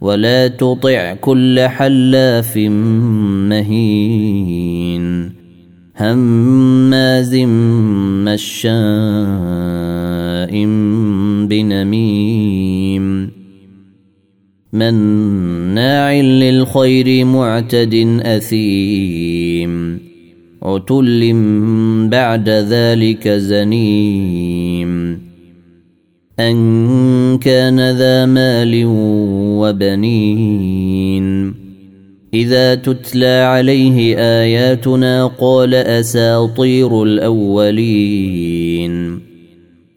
ولا تطع كل حلاف مهين هماز مشاء بنميم مناع للخير معتد أثيم عتل بعد ذلك زنيم ان كان ذا مال وبنين اذا تتلى عليه اياتنا قال اساطير الاولين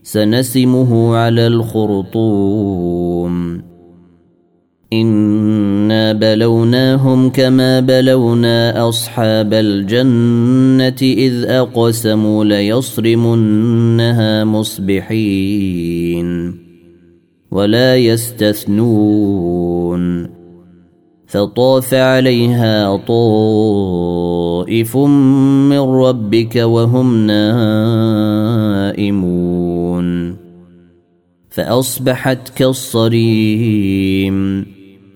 سنسمه على الخرطوم انا بلوناهم كما بلونا اصحاب الجنه اذ اقسموا ليصرمنها مصبحين ولا يستثنون فطاف عليها طائف من ربك وهم نائمون فاصبحت كالصريم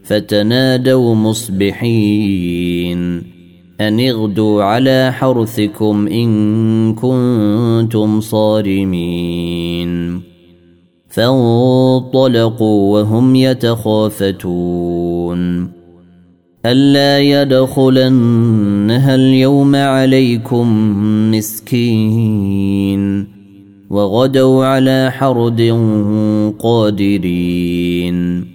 فتنادوا مصبحين. أن اغدوا على حرثكم إن كنتم صارمين. فانطلقوا وهم يتخافتون. ألا يدخلنها اليوم عليكم مسكين. وغدوا على حرد قادرين.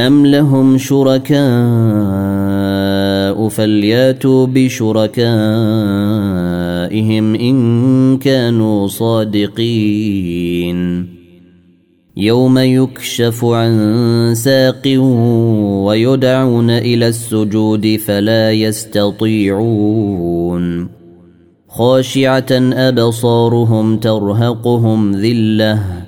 ام لهم شركاء فلياتوا بشركائهم ان كانوا صادقين يوم يكشف عن ساق ويدعون إلى السجود فلا يستطيعون خاشعه ابصارهم ترهقهم ذله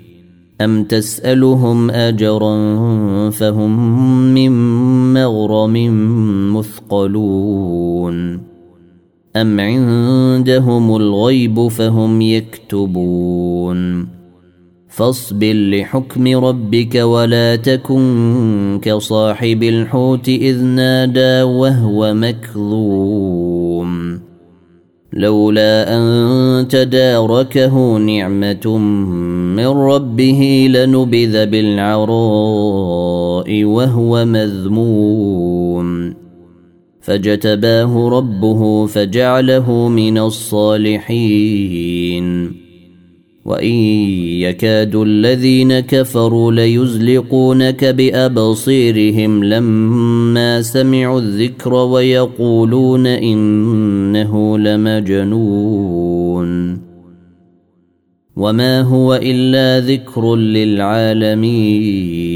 ام تسالهم اجرا فهم من مغرم مثقلون ام عندهم الغيب فهم يكتبون فاصبر لحكم ربك ولا تكن كصاحب الحوت اذ نادى وهو مكظوم لولا أن تداركه نعمة من ربه لنبذ بالعراء وهو مذموم. فجتباه ربه فجعله من الصالحين. وإن يكاد الذين كفروا ليزلقونك بأبصيرهم لما سمعوا الذكر ويقولون إنه لمجنون. وما هو إلا ذكر للعالمين.